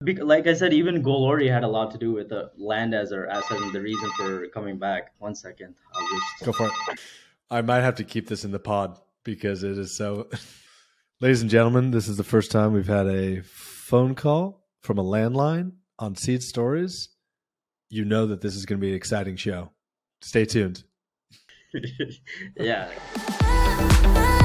like I said, even GoLorry had a lot to do with the land as our asset and the reason for coming back. One second, I'll just go for it. I might have to keep this in the pod because it is so. Ladies and gentlemen, this is the first time we've had a phone call from a landline on Seed Stories. You know that this is going to be an exciting show. Stay tuned. yeah.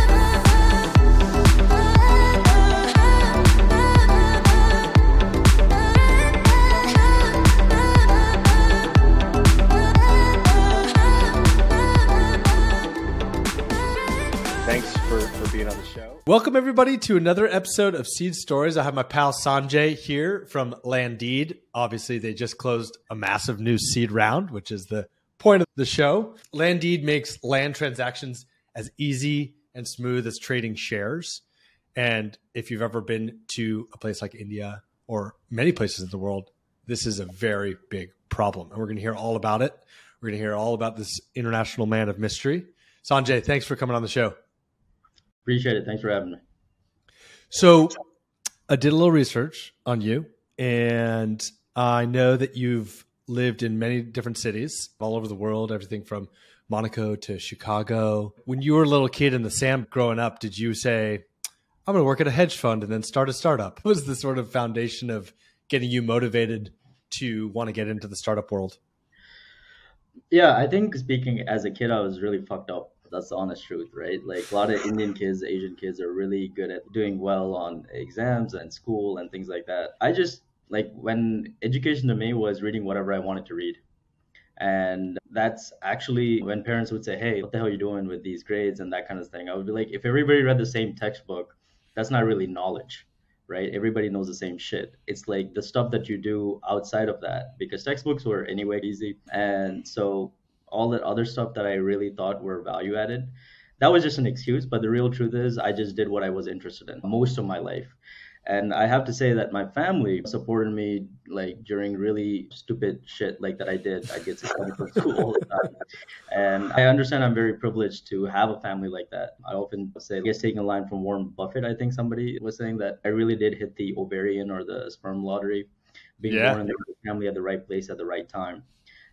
being on the show. Welcome, everybody, to another episode of Seed Stories. I have my pal Sanjay here from Landeed. Obviously, they just closed a massive new seed round, which is the point of the show. Landeed makes land transactions as easy and smooth as trading shares. And if you've ever been to a place like India or many places in the world, this is a very big problem. And we're going to hear all about it. We're going to hear all about this international man of mystery. Sanjay, thanks for coming on the show. Appreciate it. Thanks for having me. So, I did a little research on you, and I know that you've lived in many different cities all over the world, everything from Monaco to Chicago. When you were a little kid in the Sam growing up, did you say, I'm going to work at a hedge fund and then start a startup? What was the sort of foundation of getting you motivated to want to get into the startup world? Yeah, I think speaking as a kid, I was really fucked up that's the honest truth, right? Like a lot of Indian kids, Asian kids are really good at doing well on exams and school and things like that. I just like when education to me was reading whatever I wanted to read. And that's actually when parents would say, Hey, what the hell are you doing with these grades and that kind of thing? I would be like, if everybody read the same textbook, that's not really knowledge, right? Everybody knows the same shit. It's like the stuff that you do outside of that because textbooks were anyway easy. And so all that other stuff that I really thought were value added, that was just an excuse. But the real truth is, I just did what I was interested in most of my life. And I have to say that my family supported me like during really stupid shit like that I did. I get suspended from school all the time. And I understand I'm very privileged to have a family like that. I often say, I guess taking a line from Warren Buffett, I think somebody was saying that I really did hit the ovarian or the sperm lottery, being yeah. born in the right family at the right place at the right time.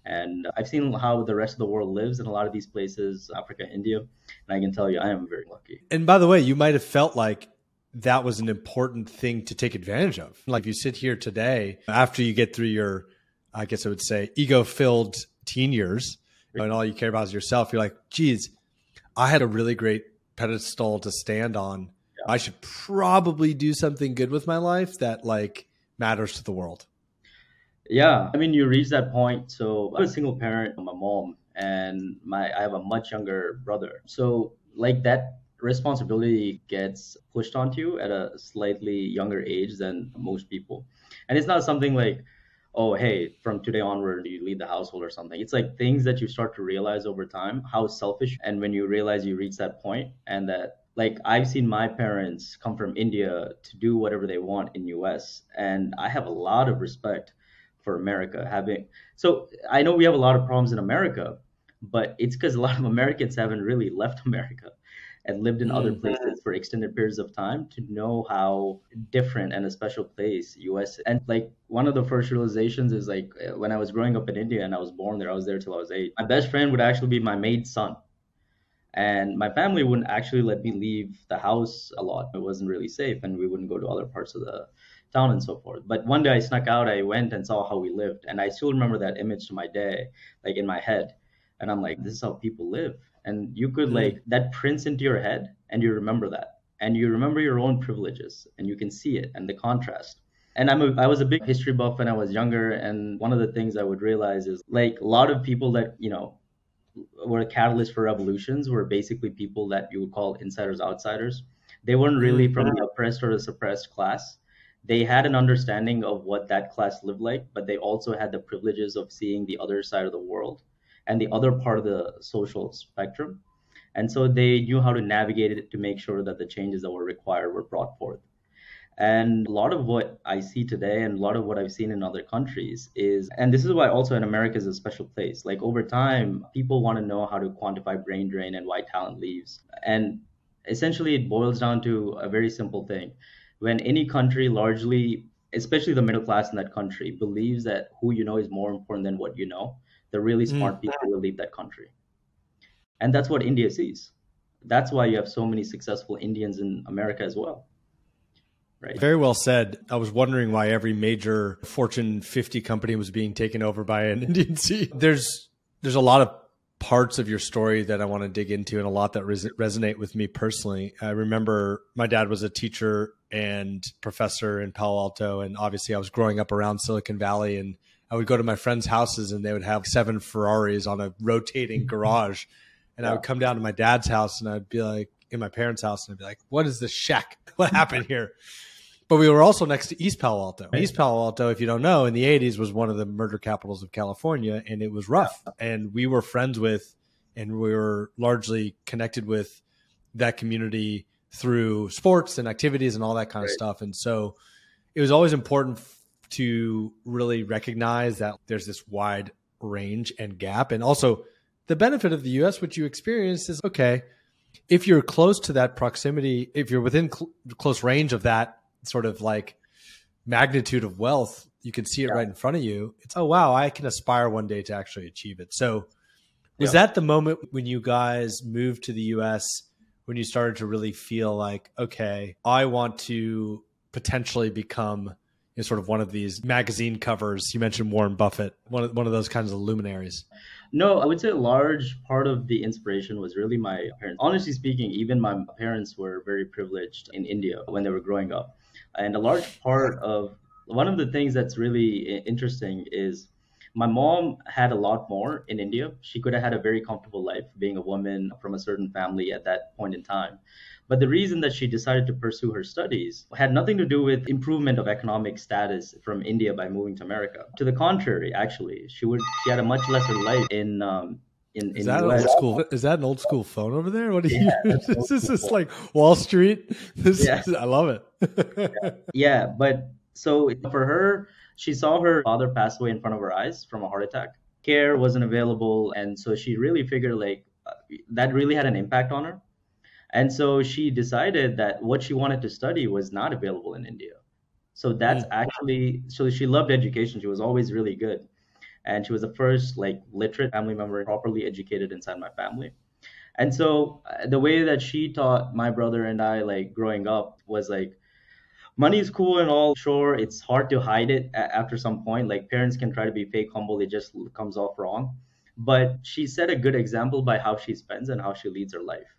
And I've seen how the rest of the world lives in a lot of these places, Africa, India. And I can tell you, I am very lucky. And by the way, you might have felt like that was an important thing to take advantage of. Like you sit here today, after you get through your, I guess I would say, ego filled teen years, and all you care about is yourself, you're like, geez, I had a really great pedestal to stand on. Yeah. I should probably do something good with my life that like matters to the world. Yeah, I mean, you reach that point. So I'm a single parent. My mom and my I have a much younger brother. So like that responsibility gets pushed onto you at a slightly younger age than most people, and it's not something like, oh hey, from today onward you lead the household or something. It's like things that you start to realize over time how selfish, and when you realize you reach that point and that like I've seen my parents come from India to do whatever they want in US and I have a lot of respect for America having. So I know we have a lot of problems in America, but it's because a lot of Americans haven't really left America and lived in mm-hmm. other places for extended periods of time to know how different and a special place US and like one of the first realizations is like when I was growing up in India and I was born there I was there till I was 8 my best friend would actually be my maid's son and my family wouldn't actually let me leave the house a lot it wasn't really safe and we wouldn't go to other parts of the town and so forth. But one day I snuck out, I went and saw how we lived. And I still remember that image to my day, like in my head. And I'm like, this is how people live. And you could mm-hmm. like that prints into your head and you remember that. And you remember your own privileges and you can see it and the contrast. And I'm a, I was a big history buff when I was younger. And one of the things I would realize is like a lot of people that, you know, were catalysts for revolutions were basically people that you would call insiders, outsiders. They weren't really from mm-hmm. the oppressed or the suppressed class they had an understanding of what that class lived like, but they also had the privileges of seeing the other side of the world and the other part of the social spectrum. And so they knew how to navigate it to make sure that the changes that were required were brought forth. And a lot of what I see today and a lot of what I've seen in other countries is, and this is why also in America is a special place. Like over time, people want to know how to quantify brain drain and why talent leaves. And essentially, it boils down to a very simple thing when any country largely especially the middle class in that country, believes that who you know is more important than what you know. The really mm. smart mm. people will leave that country. And that's what India sees. That's why you have so many successful Indians in America as well. Right. Very well said. I was wondering why every major Fortune 50 company was being taken over by an Indian CEO. There's there's a lot of parts of your story that I want to dig into and a lot that res- resonate with me personally. I remember my dad was a teacher and professor in Palo Alto and obviously I was growing up around Silicon Valley and I would go to my friends' houses and they would have seven Ferraris on a rotating mm-hmm. garage and yeah. I would come down to my dad's house and I'd be like in my parents' house and I'd be like, "What is this shack? What happened here?" But we were also next to East Palo Alto. Right. East Palo Alto, if you don't know, in the 80s was one of the murder capitals of California and it was rough. Yeah. And we were friends with and we were largely connected with that community through sports and activities and all that kind right. of stuff. And so it was always important to really recognize that there's this wide range and gap. And also the benefit of the US, which you experienced is okay, if you're close to that proximity, if you're within cl- close range of that sort of like magnitude of wealth, you can see it yeah. right in front of you. It's oh wow, I can aspire one day to actually achieve it. So was yeah. that the moment when you guys moved to the US when you started to really feel like, okay, I want to potentially become you know, sort of one of these magazine covers. You mentioned Warren Buffett, one of one of those kinds of luminaries. No, I would say a large part of the inspiration was really my parents. Honestly speaking, even my parents were very privileged in India when they were growing up. And a large part of one of the things that's really interesting is my mom had a lot more in India. She could have had a very comfortable life being a woman from a certain family at that point in time. But the reason that she decided to pursue her studies had nothing to do with improvement of economic status from India by moving to America. To the contrary, actually, she would she had a much lesser life in um, in, is that old school? Is that an old school phone over there? What do you? Yeah, this is like Wall Street. This yeah. is, I love it. yeah. yeah, but so for her, she saw her father pass away in front of her eyes from a heart attack. Care wasn't available, and so she really figured like uh, that really had an impact on her. And so she decided that what she wanted to study was not available in India. So that's mm. actually so she loved education. She was always really good and she was the first like literate family member properly educated inside my family. And so uh, the way that she taught my brother and i like growing up was like money is cool and all sure it's hard to hide it after some point like parents can try to be fake humble it just comes off wrong. But she set a good example by how she spends and how she leads her life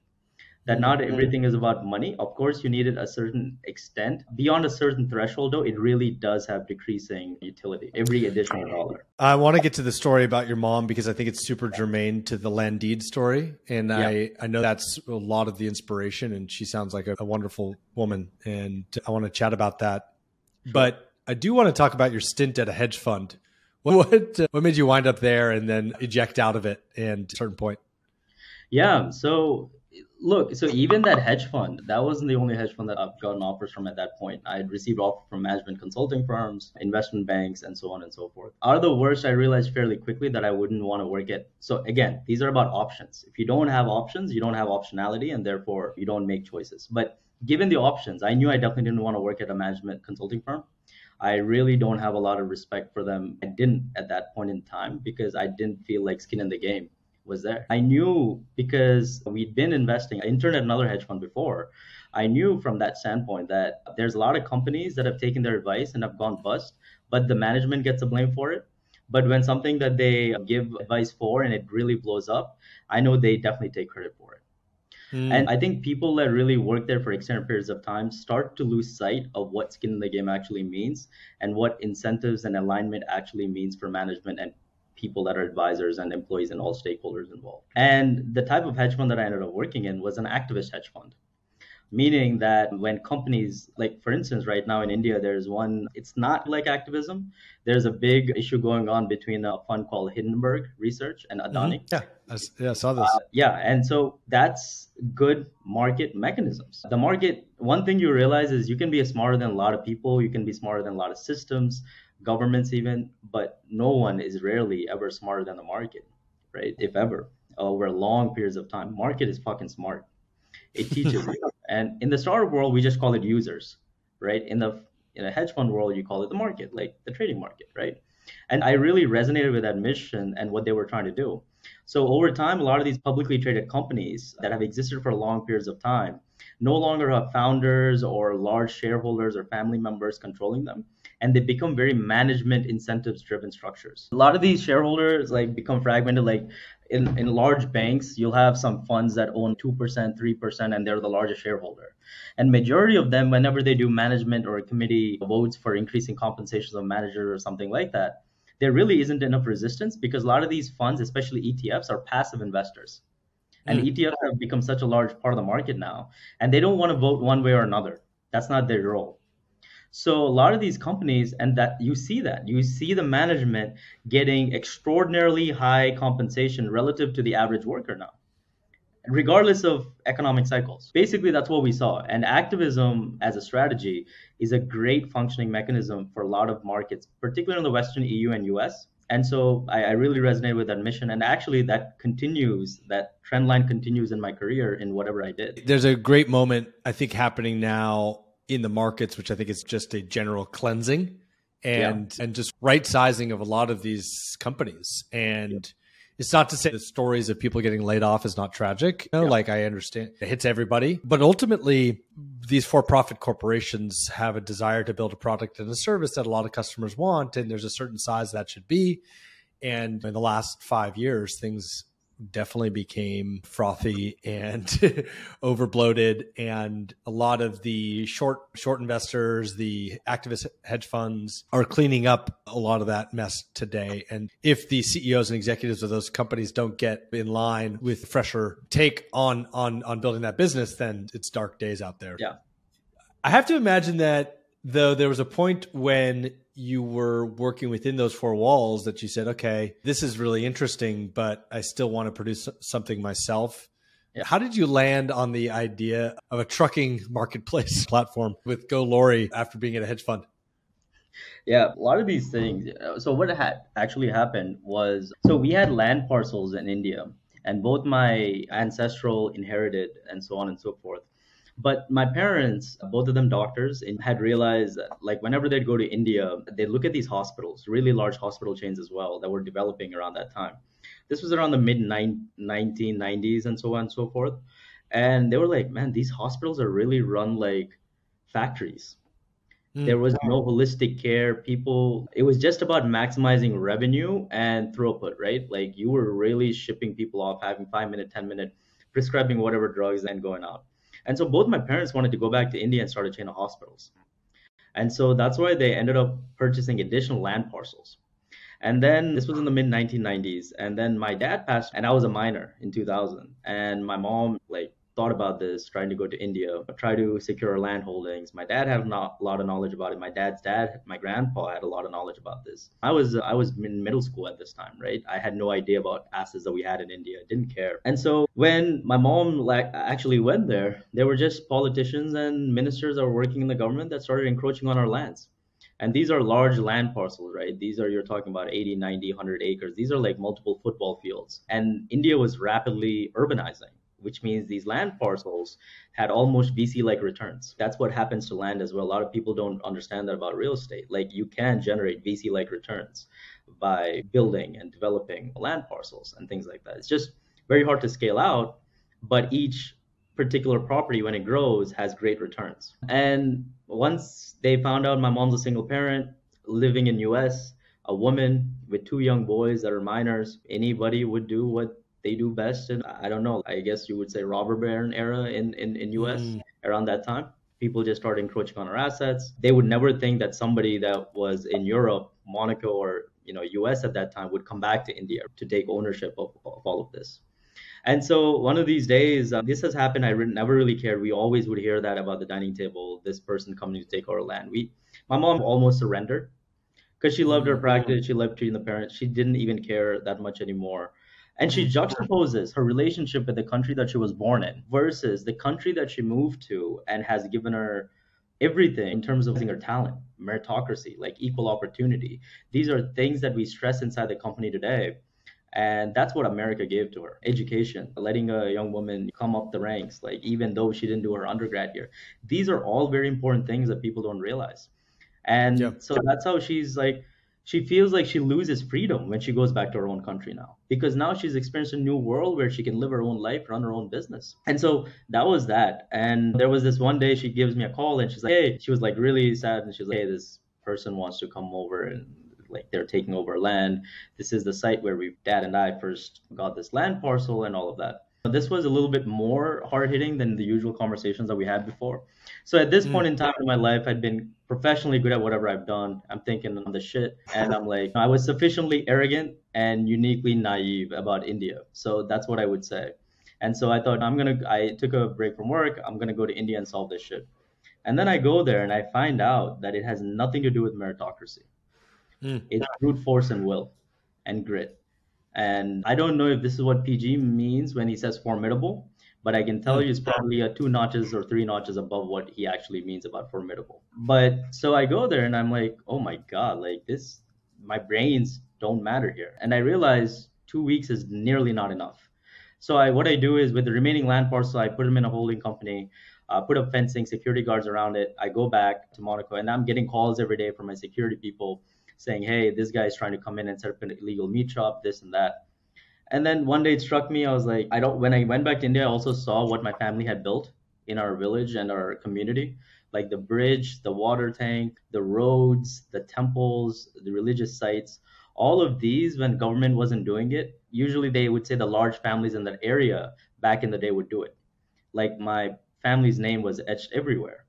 that not mm-hmm. everything is about money. Of course, you need it a certain extent. Beyond a certain threshold, though, it really does have decreasing utility every additional dollar. I want to get to the story about your mom because I think it's super germane to the Landeed story. And yeah. I, I know that's a lot of the inspiration. And she sounds like a, a wonderful woman. And I want to chat about that. But I do want to talk about your stint at a hedge fund. What, what made you wind up there and then eject out of it and a certain point? Yeah. So look, so even that hedge fund, that wasn't the only hedge fund that I've gotten offers from at that point. I had received offers from management consulting firms, investment banks, and so on and so forth. Out of the worst, I realized fairly quickly that I wouldn't want to work at. So again, these are about options. If you don't have options, you don't have optionality, and therefore you don't make choices. But given the options, I knew I definitely didn't want to work at a management consulting firm. I really don't have a lot of respect for them. I didn't at that point in time because I didn't feel like skin in the game was there. I knew because we'd been investing, I interned at another hedge fund before. I knew from that standpoint that there's a lot of companies that have taken their advice and have gone bust, but the management gets the blame for it. But when something that they give advice for and it really blows up, I know they definitely take credit for it. Mm. And I think people that really work there for extended periods of time start to lose sight of what skin in the game actually means and what incentives and alignment actually means for management and people that are advisors and employees and all stakeholders involved. And the type of hedge fund that I ended up working in was an activist hedge fund. Meaning that when companies like for instance right now in india there's one it's not like activism. There's a big issue going on between a fund called hindenburg research and adani. Mm-hmm. yeah I, yeah I saw this. Uh, yeah and so that's good market mechanisms. The market one thing you realize is you can be smarter than a lot of people you can be smarter than a lot of systems governments even, but no one is rarely ever smarter than the market, right? If ever, over long periods of time. Market is fucking smart. It teaches you. And in the startup world, we just call it users, right? In the in a hedge fund world, you call it the market, like the trading market, right? And I really resonated with that mission and what they were trying to do. So over time, a lot of these publicly traded companies that have existed for long periods of time no longer have founders or large shareholders or family members controlling them and they become very management incentives driven structures a lot of these shareholders like become fragmented like in, in large banks you'll have some funds that own 2% 3% and they're the largest shareholder and majority of them whenever they do management or a committee votes for increasing compensations of managers or something like that there really isn't enough resistance because a lot of these funds especially etfs are passive investors and mm. ETFs have become such a large part of the market now, and they don't want to vote one way or another. That's not their role. So a lot of these companies, and that you see that you see the management getting extraordinarily high compensation relative to the average worker now, regardless of economic cycles. Basically, that's what we saw. And activism as a strategy is a great functioning mechanism for a lot of markets, particularly in the Western EU and US and so I, I, really resonate with that mission and actually that continues that trend line continues in my career in whatever i did there's a great moment i think happening now in the markets which i think is just a general cleansing and yeah. and just right sizing of a lot of these companies and yeah it's not to say the stories of people getting laid off is not tragic. You know, yeah. Like I understand it hits everybody, but ultimately these for-profit corporations have a desire to build a product and a service that a lot of customers want, and there's a certain size that should be. And in the last five years, things definitely became frothy and overbloated. And a lot of the short short investors the activist hedge funds are cleaning up a lot of that mess today. And if the CEOs and executives of those companies don't get in line with fresher take on on on building that business then it's dark days out there. Yeah. I have to imagine that though there was a point when you were working within those four walls that you said, okay, this is really interesting, but I still want to produce something myself. Yeah. How did you land on the idea of a trucking marketplace platform with GoLorry after being at a hedge fund? Yeah, a lot of these things. Uh, so what had actually happened was, so we had land parcels in India, and both my ancestral inherited and so on and so forth. But my parents, both of them doctors, had realized that, like, whenever they'd go to India, they'd look at these hospitals, really large hospital chains as well, that were developing around that time. This was around the mid 1990s and so on and so forth. And they were like, man, these hospitals are really run like factories. Mm. There was no holistic care. People, it was just about maximizing revenue and throughput, right? Like you were really shipping people off, having five minute, 10 minute, prescribing whatever drugs and going out. And so both my parents wanted to go back to India and start a chain of hospitals. And so that's why they ended up purchasing additional land parcels. And then this was in the mid 1990s. And then my dad passed, and I was a minor in 2000. And my mom, like, thought about this, trying to go to India, try to secure land holdings. My dad had a lot of knowledge about it. My dad's dad, my grandpa, had a lot of knowledge about this. I was I was in middle school at this time, right? I had no idea about assets that we had in India. Didn't care. And so when my mom like actually went there, there were just politicians and ministers that were working in the government that started encroaching on our lands. And these are large land parcels, right? These are, you're talking about 80, 90, 100 acres. These are like multiple football fields. And India was rapidly urbanizing which means these land parcels had almost VC like returns. That's what happens to land as well. A lot of people don't understand that about real estate. Like you can generate VC like returns by building and developing land parcels and things like that. It's just very hard to scale out, but each particular property when it grows has great returns. And once they found out my mom's a single parent living in US, a woman with two young boys that are minors, anybody would do what they do best and i don't know i guess you would say robber baron era in in, in us mm. around that time people just started encroaching on our assets they would never think that somebody that was in europe monaco or you know us at that time would come back to india to take ownership of, of all of this and so one of these days, uh, this has happened. I re- never really cared. We always would hear that about the dining table. This person coming to take our land. We, my mom almost surrendered because she loved her mm. practice. She loved treating the parents. She didn't even care that much anymore. And she mm-hmm. juxtaposes her relationship with the country that she was born in versus the country that she moved to and has given her everything in terms of using her talent, meritocracy, like equal opportunity. These are things that we stress inside the company today. And that's what America gave to her education, letting a young woman come up the ranks, like even though she didn't do her undergrad here. These are all very important things that people don't realize. And yeah. so that's how she's like, she feels like she loses freedom when she goes back to her own country now. Because now she's experienced a new world where she can live her own life run her own business. And so that was that. And there was this one day she gives me a call and she's like hey she was like really sad and she's like hey this person wants to come over and like they're taking over land. This is the site where we dad and i first got this land parcel and all of that this was a little bit more hard hitting than the usual conversations that we had before. So at this mm. point in time in my life, I'd been professionally good at whatever I've done. I'm thinking on the shit, and I'm like, I was sufficiently arrogant and uniquely naive about India. So that's what I would say. And so I thought I'm gonna. I took a break from work. I'm gonna go to India and solve this shit. And then I go there and I find out that it has nothing to do with meritocracy. Mm. It's brute force and will and grit. And I don't know if this is what PG means when he says formidable, but I can tell you it's probably a two notches or three notches above what he actually means about formidable. But so I go there and I'm like, oh my God, like this, my brains don't matter here. And I realize two weeks is nearly not enough. So I, what I do is with the remaining land parcel, I put them in a holding company, uh, put up fencing, security guards around it. I go back to Monaco and I'm getting calls every day from my security people saying, hey, this guy is trying to come in and set up an illegal meat shop, this and that. And then one day it struck me, I was like, I don't, when I went back to India, I also saw what my family had built in our village and our community like the bridge, the water tank, the roads, the temples, the religious sites. All of these, when government wasn't doing it, usually they would say the large families in that area back in the day would do it. Like my family's name was etched everywhere.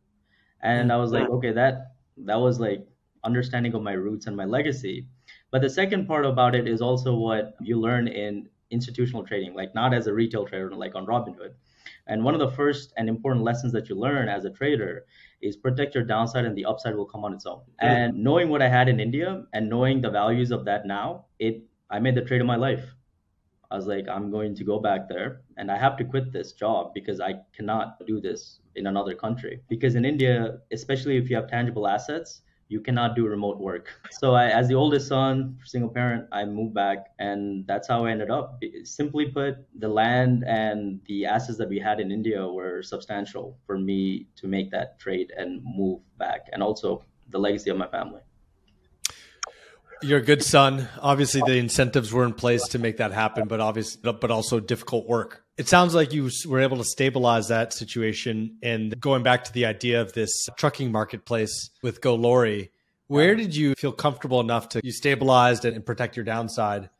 And I was like, okay, that that was like understanding of my roots and my legacy. But the second part about it is also what you learn in institutional trading, like not as a retail trader, like on Robinhood. And one of the first and important lessons that you learn as a trader is protect your downside and the upside will come on its own. And knowing what I had in India and knowing the values of that now, it I made the trade of my life. I was like, I'm going to go back there and I have to quit this job because I cannot do this in another country. Because in India, especially if you have tangible assets, you cannot do remote work. So I, as the oldest son, single parent, I moved back, and that's how I ended up. Simply put, the land and the assets that we had in India were substantial for me to make that trade and move back, and also the legacy of my family. You're a good son. Obviously, the incentives were in place to make that happen, but obviously, but also difficult work. It sounds like you were able to stabilize that situation. And going back to the idea of this trucking marketplace with GoLorry, where did you feel comfortable enough to you stabilized and protect your downside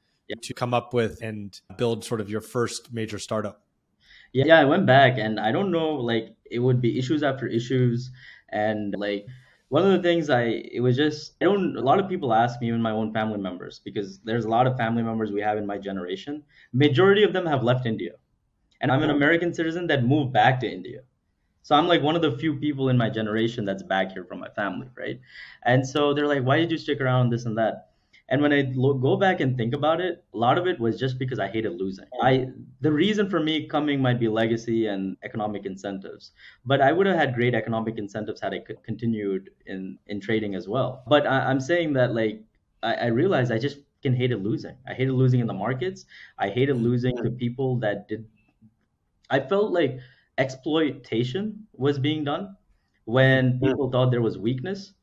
to come up with and build sort of your first major startup? Yeah, yeah, I went back and I don't know, like it would be issues after issues and like one of the things I it was just I don't a lot of people ask me even my own family members because there's a lot of family members we have in my generation. Majority of them have left India. And I'm an American citizen that moved back to India. So I'm like one of the few people in my generation that's back here from my family, right? And so they're like, why did you stick around this and that? And when I go back and think about it, a lot of it was just because I hated losing. I the reason for me coming might be legacy and economic incentives, but I would have had great economic incentives had I continued in in trading as well. But I, am saying that like I, I realized I just can hated losing. I hated losing in the markets. I hated losing to people that did. I felt like exploitation was being done when people thought there was weakness,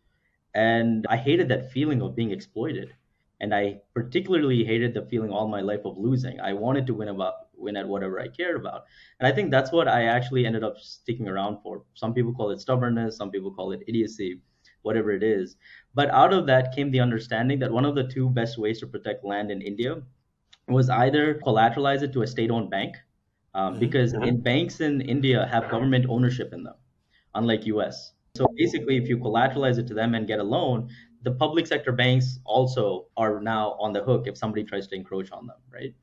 and I hated that feeling of being exploited and I particularly hated the feeling all my life of losing. I wanted to win about win at whatever I cared about, and I think that's what I actually ended up sticking around for. Some people call it stubbornness, some people call it idiocy, whatever it is. But out of that came the understanding that one of the two best ways to protect land in India was either collateralize it to a state-owned bank, um, mm-hmm. because in banks in India have government ownership in them, unlike U.S. So basically, if you collateralize it to them and get a loan, the public sector banks also are now on the hook if somebody tries to encroach on them, right?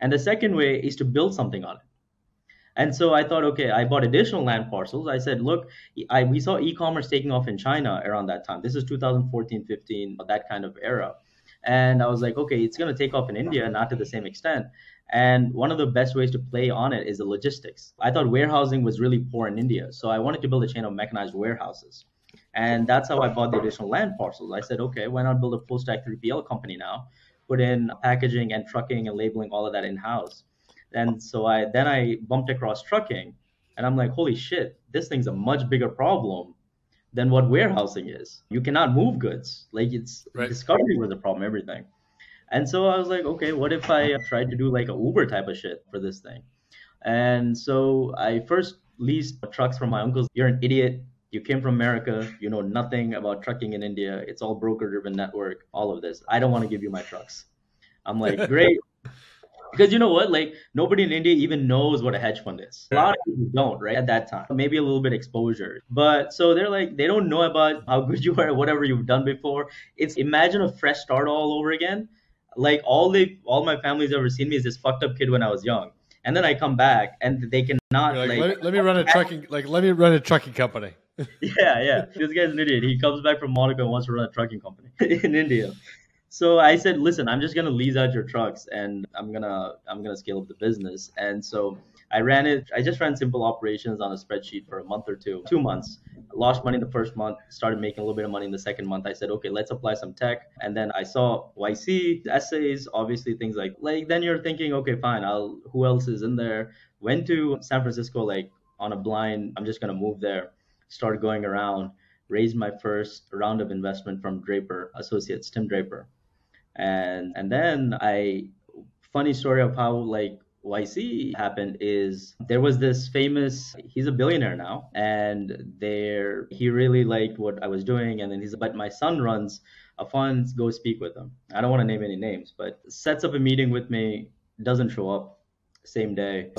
And the second way is to build something on it. And so I thought, okay, I bought additional land parcels. I said, look, I, we saw e-commerce taking off in China around that time. This is 2014, 15, that kind of era. And I was like, okay, it's going to take off in India, not to the same extent. And one of the best ways to play on it is the logistics. I thought warehousing was really poor in India. So I wanted to build a chain of mechanized warehouses. And that's how I bought the additional land parcels. I said, okay, why not build a full stack 3PL company now? Put in packaging and trucking and labeling all of that in house. And so I then I bumped across trucking and I'm like, holy shit, this thing's a much bigger problem than what warehousing is. You cannot move goods. Like it's right. discovery was a problem, everything. And so I was like, okay, what if I tried to do like a Uber type of shit for this thing? And so I first leased trucks from my uncles. You're an idiot. You came from America. You know nothing about trucking in India. It's all broker driven network, all of this. I don't want to give you my trucks. I'm like, great. because you know what? Like nobody in India even knows what a hedge fund is. A lot of people don't, right? At that time, maybe a little bit exposure, but so they're like they don't know about how good you are, whatever you've done before. It's imagine a fresh start all over again. Like all they, all my family's ever seen me is this fucked up kid when I was young, and then I come back and they cannot like, like let, me, let me run a trucking like let me run a trucking company. yeah, yeah. This guy's an idiot. He comes back from Monaco and wants to run a trucking company in India. So I said, listen, I'm just gonna lease out your trucks and I'm gonna I'm gonna scale up the business. And so I ran it. I just ran simple operations on a spreadsheet for a month or two, two months. Lost money the first month, started making a little bit of money in the second month. I said, okay, let's apply some tech. And then I saw YC essays, obviously things like like. Then you're thinking, okay, fine. I'll who else is in there? Went to San Francisco like on a blind. I'm just gonna move there. Started going around. Raised my first round of investment from Draper Associates, Tim Draper. And and then I funny story of how like YC happened is there was this famous he's a billionaire now and there he really liked what I was doing and then he's but my son runs a fund go speak with him. I don't want to name any names but sets up a meeting with me doesn't show up same day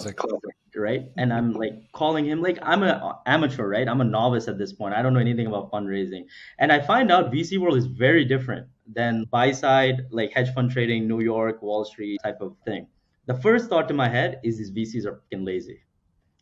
right? And i'm mm-hmm. like calling him like i'm an amateur right? I'm a novice at this point. I don't know anything about fundraising. And i find out vc world is very different than buy side like hedge fund trading new york wall street type of thing. The first thought to my head is these vcs are fucking lazy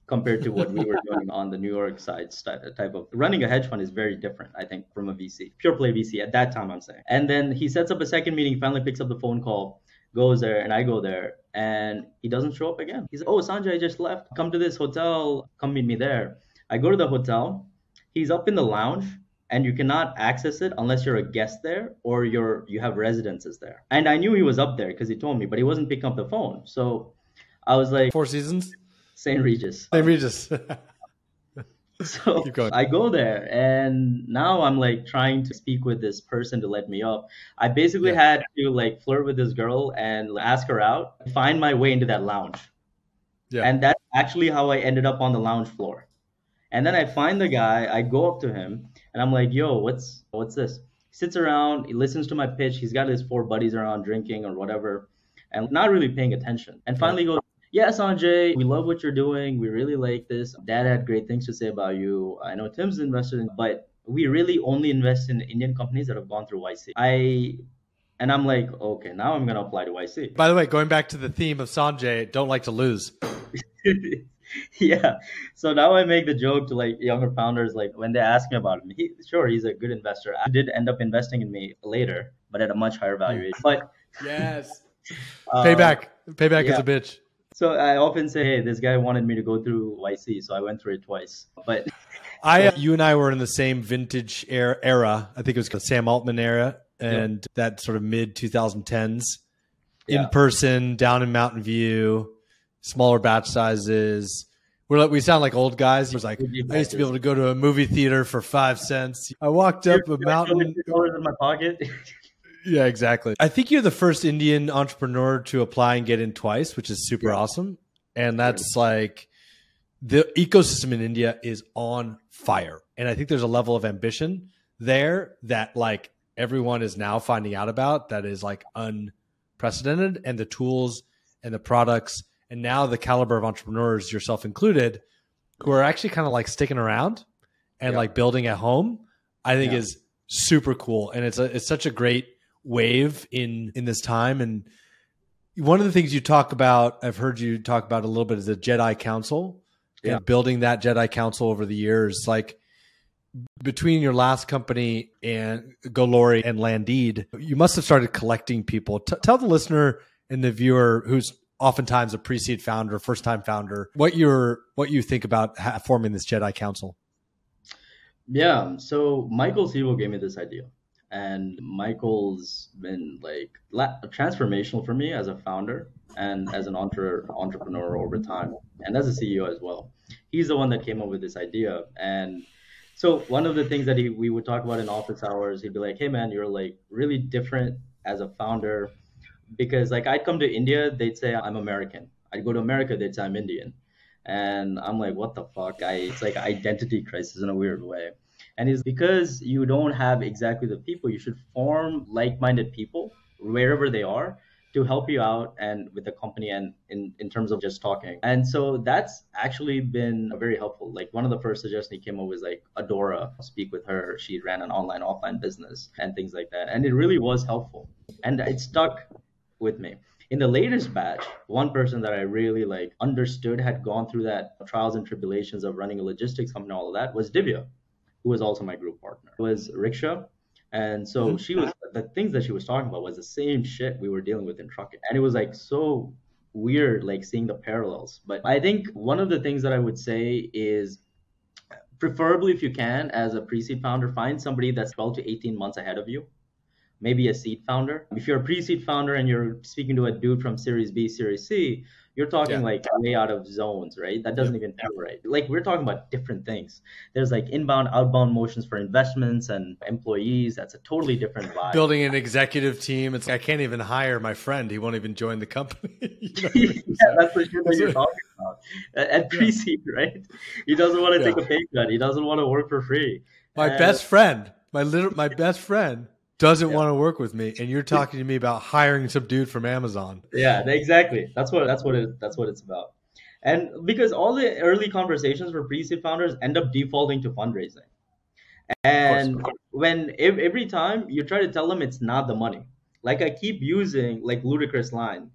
compared to what we were doing on the new york side type of running a hedge fund is very different i think from a vc pure play vc at that time i'm saying. And then he sets up a second meeting finally picks up the phone call goes there and I go there and he doesn't show up again. He's like, Oh, Sanjay I just left. Come to this hotel. Come meet me there. I go to the hotel. He's up in the lounge and you cannot access it unless you're a guest there or you're you have residences there. And I knew he was up there because he told me, but he wasn't picking up the phone. So I was like Four Seasons? St. Regis. St. Regis. so I go there and now I'm like trying to speak with this person to let me up. I basically yeah. had to like flirt with this girl and ask her out, find my way into that lounge. Yeah. And that's actually how I ended up on the lounge floor. And then I find the guy, I go up to him and I'm like, yo, what's what's this? He sits around, he listens to my pitch, he's got his four buddies around drinking or whatever, and not really paying attention. And finally goes, yeah, Sanjay, we love what you're doing. We really like this. Dad had great things to say about you. I know Tim's invested in, but we really only invest in Indian companies that have gone through YC. I and I'm like, okay, now I'm gonna apply to YC. By the way, going back to the theme of Sanjay, don't like to lose. yeah. So now I make the joke to like younger founders, like when they ask me about him, he sure he's a good investor. I did end up investing in me later, but at a much higher valuation. But yes, um, payback, payback yeah. is a bitch. So I often say, hey, this guy wanted me to go through YC, so I went through it twice. But I, uh, you and I were in the same vintage era. era. I think it was the Sam Altman era, and yep. that sort of mid 2010s, in yeah. person, down in Mountain View, smaller batch sizes. We're like, we sound like old guys. It was like I used to be able to go to a movie theater for five cents. I walked up a mountain. in my pocket. Yeah, exactly. I think you're the first Indian entrepreneur to apply and get in twice, which is super yeah. awesome. And that's like the ecosystem in India is on fire. And I think there's a level of ambition there that like everyone is now finding out about that is like unprecedented and the tools and the products and now the caliber of entrepreneurs yourself included who are actually kind of like sticking around and yeah. like building at home i think yeah. is super cool and it's a, it's such a great wave in in this time and one of the things you talk about i've heard you talk about a little bit is the jedi council yeah. and building that jedi council over the years like between your last company and GoLorry and Landeed, you must have started collecting people. T- tell the listener and the viewer who's oftentimes a pre-seed founder, first-time founder, what you're what you think about ha- forming this Jedi Council. Yeah, so Michael Siebel gave me this idea and Michael's been like transformational for me as a founder and as an entre- entrepreneur over time and as a CEO as well. He's the one that came up with this idea and So one of the things that he, we would talk about in office hours, he'd be like, "Hey man, you're like really different as a founder," because like I'd come to India, they'd say I'm American. I'd go to America, they'd say I'm Indian, and I'm like, "What the fuck?" I it's like identity crisis in a weird way. And it's because you don't have exactly the people. You should form like-minded people wherever they are to help you out and with the company and in, in terms of just talking. And so that's actually been very helpful. Like one of the first suggestions he came up was like Adora, speak with her. She ran an online offline business and things like that. And it really was helpful. And it stuck with me. In the latest batch, one person that I really like understood had gone through that trials and tribulations of running a logistics company, all of that was Divya, who was also my group partner. It was Riksha and so mm-hmm. she was the things that she was talking about was the same shit we were dealing with in trucking. And it was like so weird like seeing the parallels. But I think one of the things that I would say is preferably if you can as a pre-seed founder find somebody that's 12 to 18 months ahead of you maybe a seed founder if you're a pre-seed founder and you're speaking to a dude from series b series c you're talking yeah. like way out of zones, right? That doesn't yeah. even feel right. Like we're talking about different things. There's like inbound, outbound motions for investments and employees. That's a totally different vibe. Building an executive team. It's I can't even hire my friend. He won't even join the company. you know I mean? yeah, that's that you're talking about. At pre-seed, right? He doesn't want to take a pay cut. He doesn't want to work for free. My and, best friend, my little, my best friend doesn't yeah. want to work with me and you're talking to me about hiring some dude from Amazon. Yeah, exactly. That's what that's what it that's what it's about. And because all the early conversations for pre-seed founders end up defaulting to fundraising. And of course, of course. when every time you try to tell them it's not the money. Like I keep using like Ludacris line.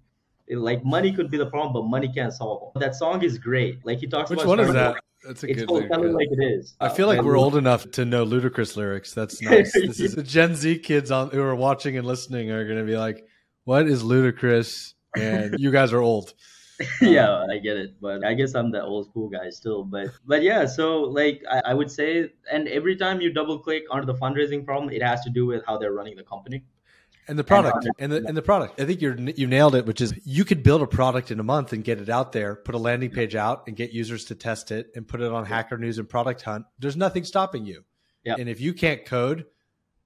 Like money could be the problem, but money can't solve it. That song is great. Like he talks Which about one is that? That's a it's good lyric. like it is. I feel like we're old enough to know Ludacris lyrics. That's nice. This is the Gen Z kids on who are watching and listening are going to be like, "What is Ludacris? And you guys are old. yeah, um, I get it, but I guess I'm the old school guy still. But but yeah, so like I, I would say, and every time you double click onto the fundraising problem, it has to do with how they're running the company and the product and, the and the product. I think you're you nailed it which is you could build a product in a month and get it out there put a landing page out and get users to test it and put it on hacker news and product hunt. There's nothing stopping you. Yeah. and if you can't code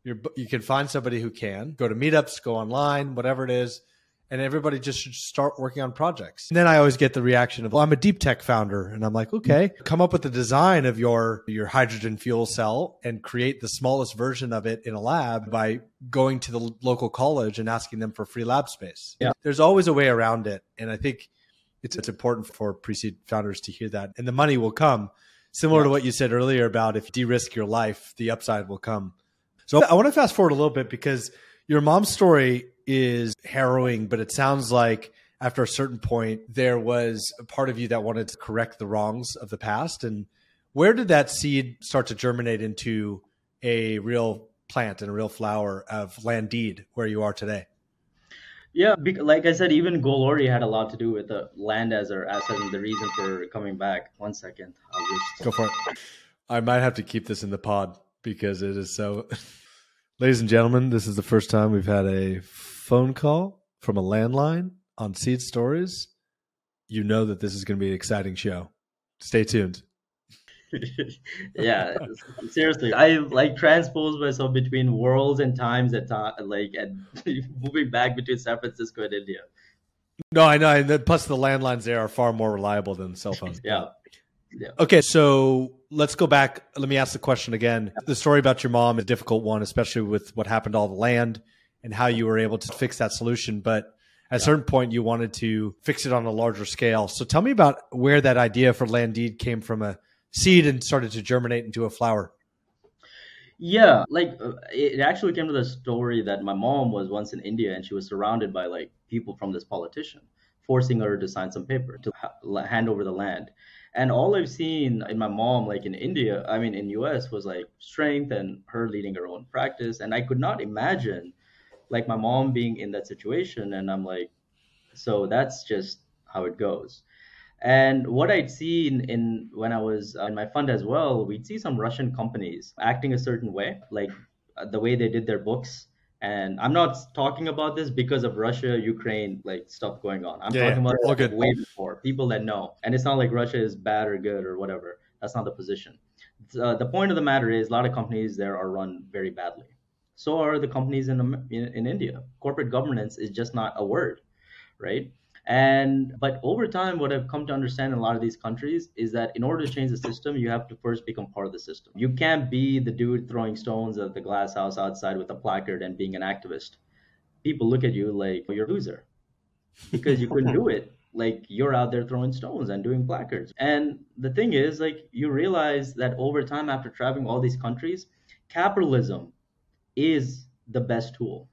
you're, you can find somebody who can. Go to meetups go online whatever it is and everybody just should start working on projects. And then I always get the reaction of, well, I'm a deep tech founder. And I'm like, okay, come up with the design of your, your hydrogen fuel cell and create the smallest version of it in a lab by going to the local college and asking them for free lab space. Yeah. There's always a way around it. And I think it's, it's important for pre-seed founders to hear that. And the money will come. Similar yeah. to what you said earlier about if you de-risk your life, the upside will come. So I want to fast forward a little bit because your mom's story is harrowing, but it sounds like after a certain point, there was a part of you that wanted to correct the wrongs of the past. And where did that seed start to germinate into a real plant and a real flower of Landeed, where you are today? Yeah, like I said, even GoLorry had a lot to do with the land as our asset and the reason for coming back. One second, I'll just go for it. I might have to keep this in the pod because it is so. Ladies and gentlemen, this is the first time we've had a phone call from a landline on Seed Stories, you know that this is going to be an exciting show. Stay tuned. yeah, seriously, I like transpose myself between worlds and times at time, like and moving back between San Francisco and India. No, I know. And plus, the landlines there are far more reliable than cell phones. yeah. Yeah. Okay, so let's go back. Let me ask the question again. The story about your mom is a difficult one, especially with what happened to all the land and how you were able to fix that solution. But at a certain point, you wanted to fix it on a larger scale. So tell me about where that idea for Landeed came from a seed and started to germinate into a flower. Yeah, like uh, it actually came to the story that my mom was once in India and she was surrounded by like people from this politician forcing her to sign some paper to ha- hand over the land. And all I've seen in my mom, like in India, I mean, in US, was like strength and her leading her own practice. And I could not imagine like my mom being in that situation and i'm like so that's just how it goes. And what i'd seen in when i was in my fund as well we'd see some russian companies acting a certain way like uh, the way they did their books. And i'm not talking about this because of russia ukraine like stuff going on. I'm yeah, talking about like, way before people that know. And it's not like russia is bad or good or whatever. That's not the position. Uh, the point of the matter is a lot of companies there are run very badly. So are the companies in, in, in India. Corporate governance is just not a word, right? And but over time, what I've come to understand in a lot of these countries is that in order to change the system, you have to first become part of the system. You can't be the dude throwing stones at the glass house outside with a placard and being an activist. People look at you like you're a loser because you couldn't do it. Like you're out there throwing stones and doing placards. And the thing is, like you realize that over time, after traveling all these countries, capitalism is the best tool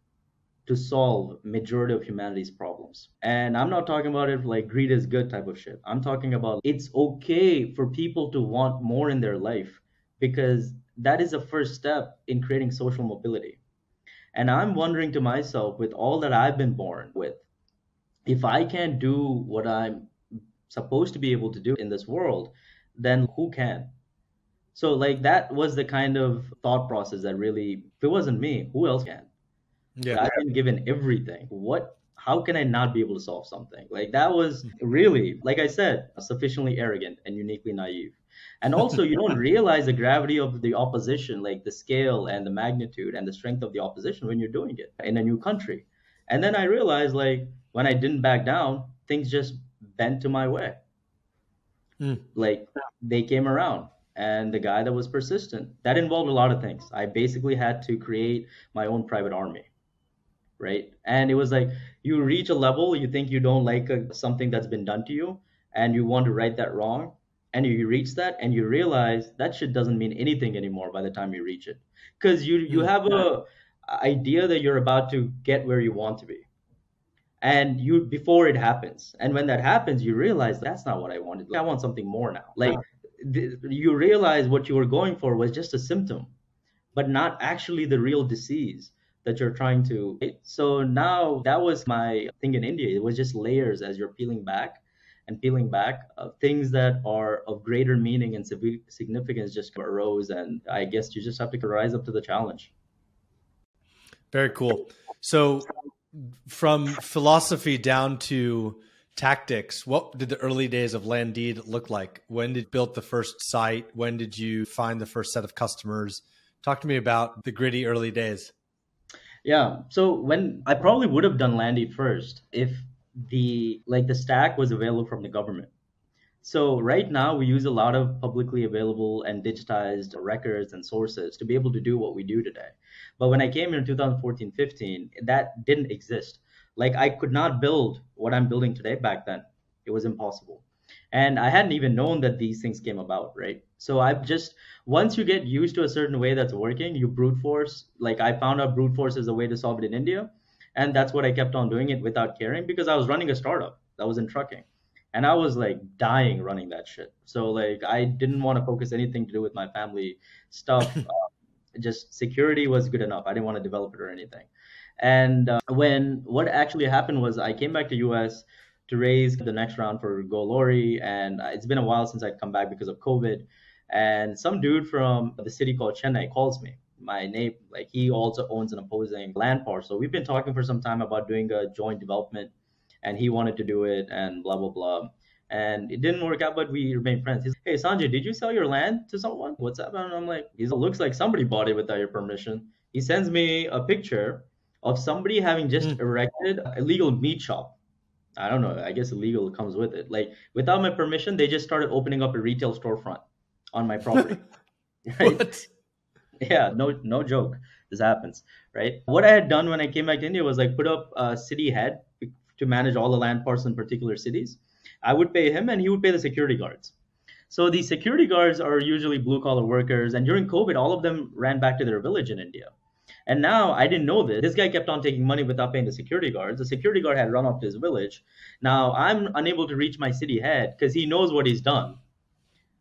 to solve majority of humanity's problems. And I'm not talking about it like greed is good type of shit. I'm talking about it's okay for people to want more in their life because that is the first step in creating social mobility. And I'm wondering to myself with all that I've been born with, if I can't do what I'm supposed to be able to do in this world, then who can? So like that was the kind of thought process that really if it wasn't me, who else can? Yeah. I've been given everything. What how can I not be able to solve something? Like that was really, like I said, sufficiently arrogant and uniquely naive. And also you don't realize the gravity of the opposition, like the scale and the magnitude and the strength of the opposition when you're doing it in a new country. And then I realized like when I didn't back down, things just bent to my way. Mm. Like they came around and the guy that was persistent. That involved a lot of things. I basically had to create my own private army right? And it was like you reach a level you think you don't like a, something that's been done to you and you want to right that wrong and you reach that and you realize that shit doesn't mean anything anymore by the time you reach it. Because you you mm. have a idea that you're about to get where you want to be. And you before it happens. And when that happens you realize that's not what i wanted. I want something more now. Like you realize what you were going for was just a symptom, but not actually the real disease that you're trying to. So now that was my thing in India. It was just layers as you're peeling back and peeling back. Uh, things that are of greater meaning and significance just arose. And I guess you just have to rise up to the challenge. Very cool. So from philosophy down to tactics. What did the early days of Landeed look like? When did build the first site? When did you find the first set of customers? Talk to me about the gritty early days. Yeah. So when i probably would have done Landeed first if the like the stack was available from the government. So right now we use a lot of publicly available and digitized records and sources to be able to do what we do today. But when i came here in 2014-15 that didn't exist like I could not build what I'm building today back then. It was impossible. And I hadn't even known that these things came about, right? So I've just once you get used to a certain way that's working, you brute force. Like I found out brute force is a way to solve it in India. And that's what I kept on doing it without caring because I was running a startup that was in trucking. And I was like dying running that shit. So like I didn't want to focus anything to do with my family stuff. um, just security was good enough. I didn't want to develop it or anything. And uh, when what actually happened was I came back to US to raise the next round for GoLorry, and it's been a while since I'd come back because of COVID. And some dude from the city called Chennai calls me. My name, like he also owns an opposing land parcel. We've been talking for some time about doing a joint development, and he wanted to do it, and blah blah blah. And it didn't work out, but we remained friends. He's, hey Sanjay, did you sell your land to someone? What's up? And I'm like, he looks like somebody bought it without your permission. He sends me a picture of somebody having just mm. erected a legal meat shop. I don't know. I guess illegal comes with it. Like without my permission, they just started opening up a retail storefront on my property. right? What? Yeah, no, no joke. This happens, right? What I had done when I came back to India was like put up a city head to manage all the land parcels in particular cities. I would pay him, and he would pay the security guards. So the security guards are usually blue collar workers, and during COVID, all of them ran back to their village in India. And now I didn't know this. This guy kept on taking money without paying the security guards. The security guard had run off to his village. Now I'm unable to reach my city head because he knows what he's done.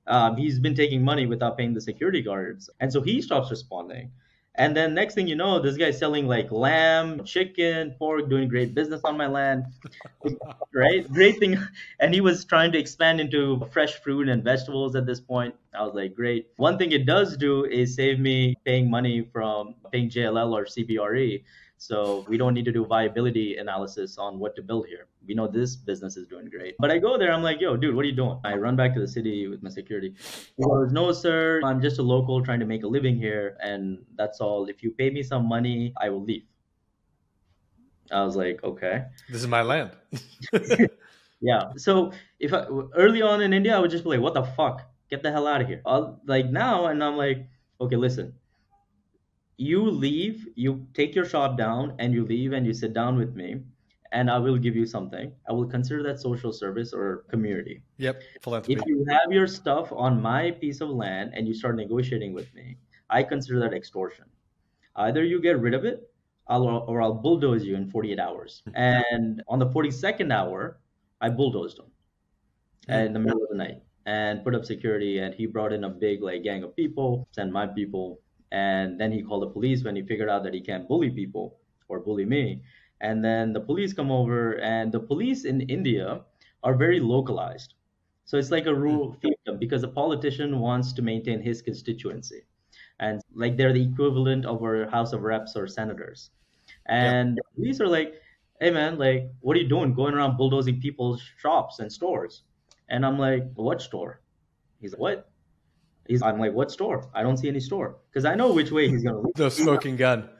Um, he's been taking money without paying the security guards. And so he stops responding. And then next thing you know, this guy's selling like lamb, chicken, pork, doing great business on my land. right? Great thing. And he was trying to expand into fresh fruit and vegetables at this point. I was like, great. One thing it does do is save me paying money from paying JLL or CBRE. So we don't need to do viability analysis on what to build here. We know this business is doing great. But I go there, I'm like, yo, dude, what are you doing? I run back to the city with my security. No, sir, I'm just a local trying to make a living here. And that's all. If you pay me some money, I will leave. I was like, okay. This is my land. yeah. So if I, early on in India, I would just be like, what the fuck? Get the hell out of here. I'll, like now, and I'm like, okay, listen, you leave, you take your shop down, and you leave and you sit down with me, and I will give you something. I will consider that social service or community. Yep, philanthropy. If you have your stuff on my piece of land and you start negotiating with me, I consider that extortion. Either you get rid of it, I'll, or I'll bulldoze you in 48 hours. And on the 42nd hour, I bulldozed him hmm. in the middle of the night and put up security. And he brought in a big like gang of people, sent my people, and then he called the police when he figured out that he can't bully people or bully me. And then the police come over, and the police in India are very localized. So it's like a rule hmm. fiefdom because a politician wants to maintain his constituency. And like they're the equivalent of our House of Reps or senators. And yeah. the police are like, hey man, like, what are you doing going around bulldozing people's shops and stores? And I'm like, what store? He's like, what? He's, I'm like, what store? I don't see any store because I know which way he's gonna. Look. The smoking gun.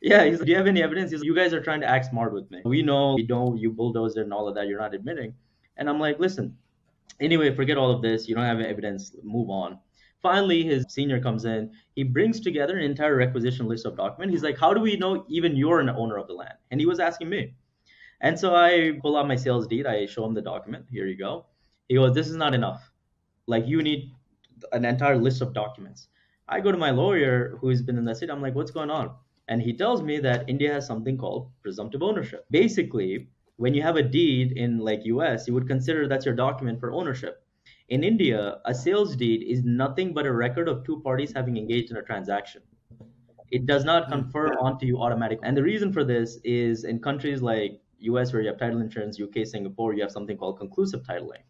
Yeah, he's like, do you have any evidence? He's like, you guys are trying to act smart with me. We know you don't, you bulldozer and all of that. You're not admitting. And I'm like, listen. Anyway, forget all of this. You don't have evidence. Move on. Finally, his senior comes in. He brings together an entire requisition list of documents. He's like, how do we know even you're an owner of the land? And he was asking me. And so I pull out my sales deed. I show him the document. Here you go. He goes, this is not enough. Like you need an entire list of documents. I go to my lawyer who's been in the city. I'm like, what's going on? And he tells me that India has something called presumptive ownership. Basically, when you have a deed in like US, you would consider that's your document for ownership. In India, a sales deed is nothing but a record of two parties having engaged in a transaction. It does not hmm. confer onto you automatically. And the reason for this is in countries like US where you have title insurance, UK, Singapore, you have something called conclusive titling,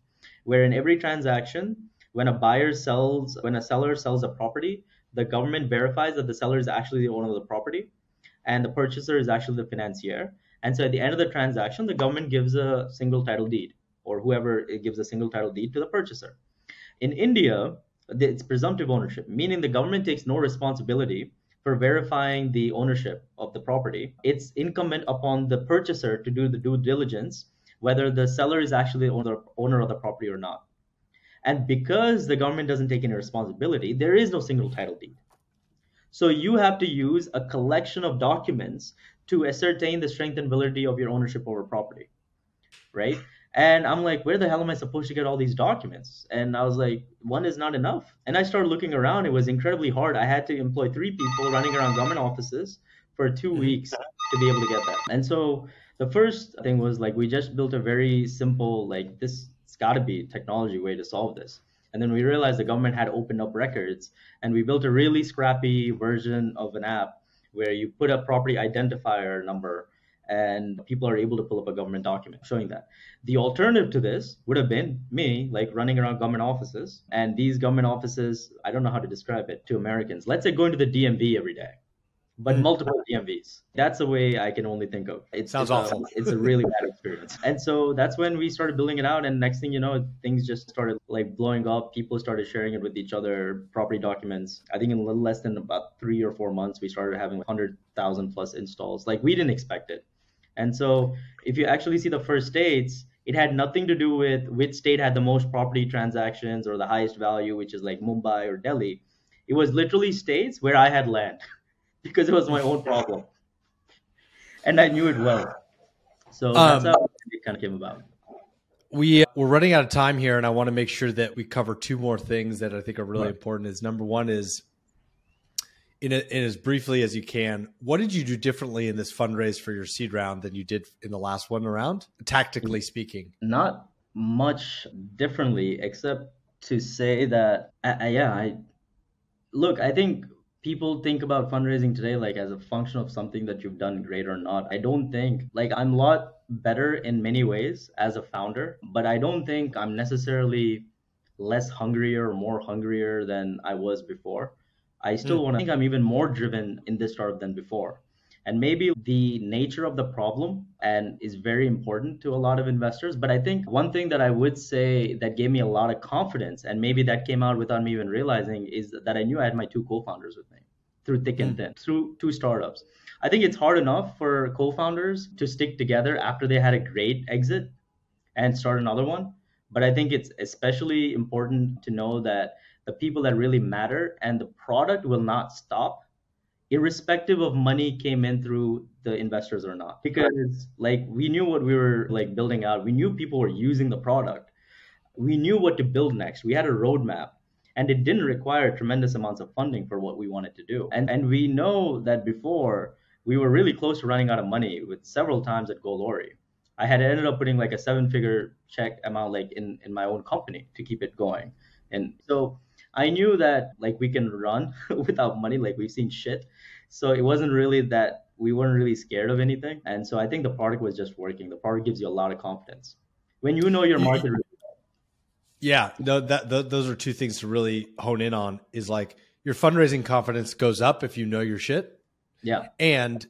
where in every transaction, when a buyer sells, when a seller sells a property, the government verifies that the seller is actually the owner of the property and the purchaser is actually the financier. And so at the end of the transaction, the government gives a single title deed or whoever gives a single title deed to the purchaser. In India, it's presumptive ownership, meaning the government takes no responsibility for verifying the ownership of the property. It's incumbent upon the purchaser to do the due diligence whether the seller is actually the owner of the property or not. And because the government doesn't take any responsibility, there is no single title deed. So you have to use a collection of documents to ascertain the strength and validity of your ownership over property, right? And I'm like, where the hell am I supposed to get all these documents? And I was like, one is not enough. And I started looking around. It was incredibly hard. I had to employ three people running around government offices for two mm-hmm. weeks to be able to get that. And so the first thing was like, we just built a very simple, like, this it's got to be technology way to solve this. And then we realized the government had opened up records, and we built a really scrappy version of an app where you put a property identifier number and people are able to pull up a government document showing that. The alternative to this would have been me, like running around government offices, and these government offices, I don't know how to describe it to Americans. Let's say going to the DMV every day but hmm. multiple DMVs. That's the way I can only think of. It sounds it's awful. A, it's a really bad experience. And so that's when we started building it out. And next thing you know, things just started like blowing up. People started sharing it with each other, property documents. I think in a little less than about three or four months, we started having 100,000 plus installs. Like we didn't expect it. And so if you actually see the first states, it had nothing to do with which state had the most property transactions or the highest value, which is like Mumbai or Delhi. It was literally states where I had land. because it was my own problem, and I knew it well. So that's um, how it kind of came about. We we're running out of time here, and I want to make sure that we cover two more things that I think are really right. important. Is number one is in, a, in as briefly as you can, what did you do differently in this fundraise for your seed round than you did in the last one around, tactically speaking? Not much differently, except to say that, I, yeah, I look. I think people think about fundraising today like as a function of something that you've done great or not. I don't think like I'm a lot better in many ways as a founder, but I don't think I'm necessarily less hungrier or more hungrier than I was before. I still mm. want to think I'm even more driven in this startup than before. And maybe the nature of the problem and is very important to a lot of investors. But i think one thing that i would say that gave me a lot of confidence and maybe that came out without me even realizing is that i knew i had my two co-founders with me through thick and hmm. thin through two startups. I think it's hard enough for co-founders to stick together after they had a great exit and start another one. But i think it's especially important to know that the people that really matter and the product will not stop irrespective of money came in through the investors or not. Because like we knew what we were like building out. We knew people were using the product. We knew what to build next. We had a roadmap and it didn't require tremendous amounts of funding for what we wanted to do. And and we know that before we were really close to running out of money with several times at GoLorry. I had ended up putting like a seven figure check amount like in in my own company to keep it going. And so I knew that like we can run without money, like we've seen shit. So it wasn't really that we weren't really scared of anything. And so I think the product was just working. The product gives you a lot of confidence when you know your market. yeah, no, that th- those are two things to really hone in on. Is like your fundraising confidence goes up if you know your shit. Yeah, and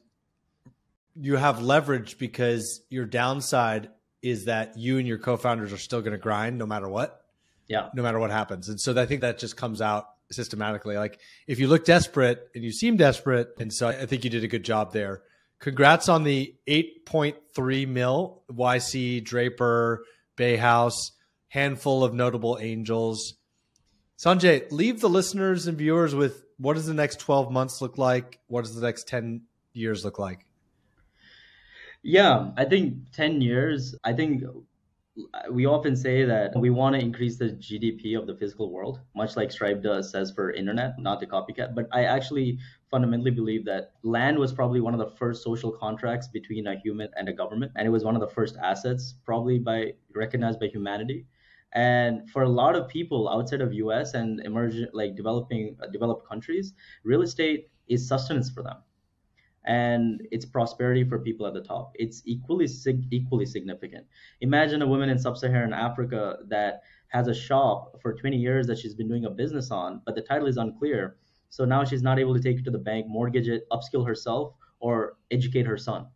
you have leverage because your downside is that you and your co-founders are still going to grind no matter what. Yeah. No matter what happens. And so I think that just comes out systematically. Like if you look desperate and you seem desperate, and so I think you did a good job there. Congrats on the 8.3 mil YC Draper Bayhouse handful of notable angels. Sanjay, leave the listeners and viewers with what does the next 12 months look like? What does the next 10 years look like? Yeah, I think 10 years, I think we often say that we want to increase the GDP of the physical world, much like Stripe does says for internet, not the copycat. But I actually fundamentally believe that land was probably one of the first social contracts between a human and a government, and it was one of the first assets probably by recognized by humanity. And for a lot of people outside of US and emerging like developing uh, developed countries, real estate is sustenance for them and it's prosperity for people at the top. It's equally sig- equally significant. Imagine a woman in sub-Saharan Africa that has a shop for 20 years that she's been doing a business on, but the title is unclear. So now she's not able to take it to the bank, mortgage it, upskill herself, or educate her son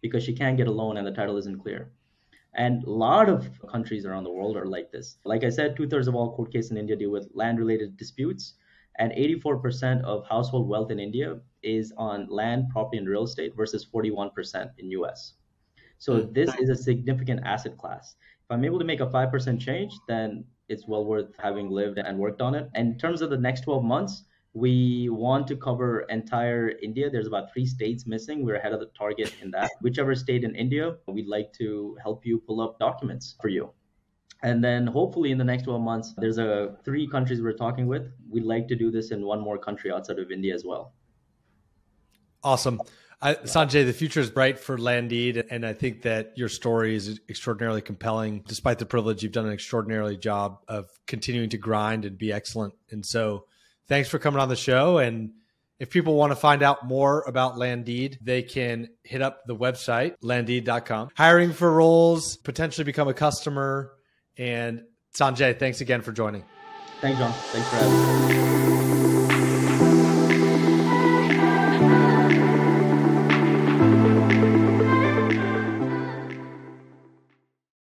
because she can't get a loan and the title isn't clear. And a lot of countries around the world are like this. Like I said, two thirds of all court cases in India deal with land related disputes and 84% of household wealth in India is on land, property, and real estate versus 41% in US. So hmm. this is a significant asset class. If I'm able to make a 5% change, then it's well worth having lived and worked on it. And in terms of the next 12 months, we want to cover entire India. There's about three states missing. We're ahead of the target in that. Whichever state in India, we'd like to help you pull up documents for you. And then hopefully in the next 12 months, there's a three countries we're talking with. We'd like to do this in one more country outside of India as well. Awesome. I, Sanjay, the future is bright for Landeed, and I think that your story is extraordinarily compelling. Despite the privilege, you've done an extraordinary job of continuing to grind and be excellent. And so, thanks for coming on the show. And if people want to find out more about Landeed, they can hit up the website, landeed.com. Hiring for roles, potentially become a customer, and Sanjay, thanks again for joining. Thanks, Jon. Thanks for having me.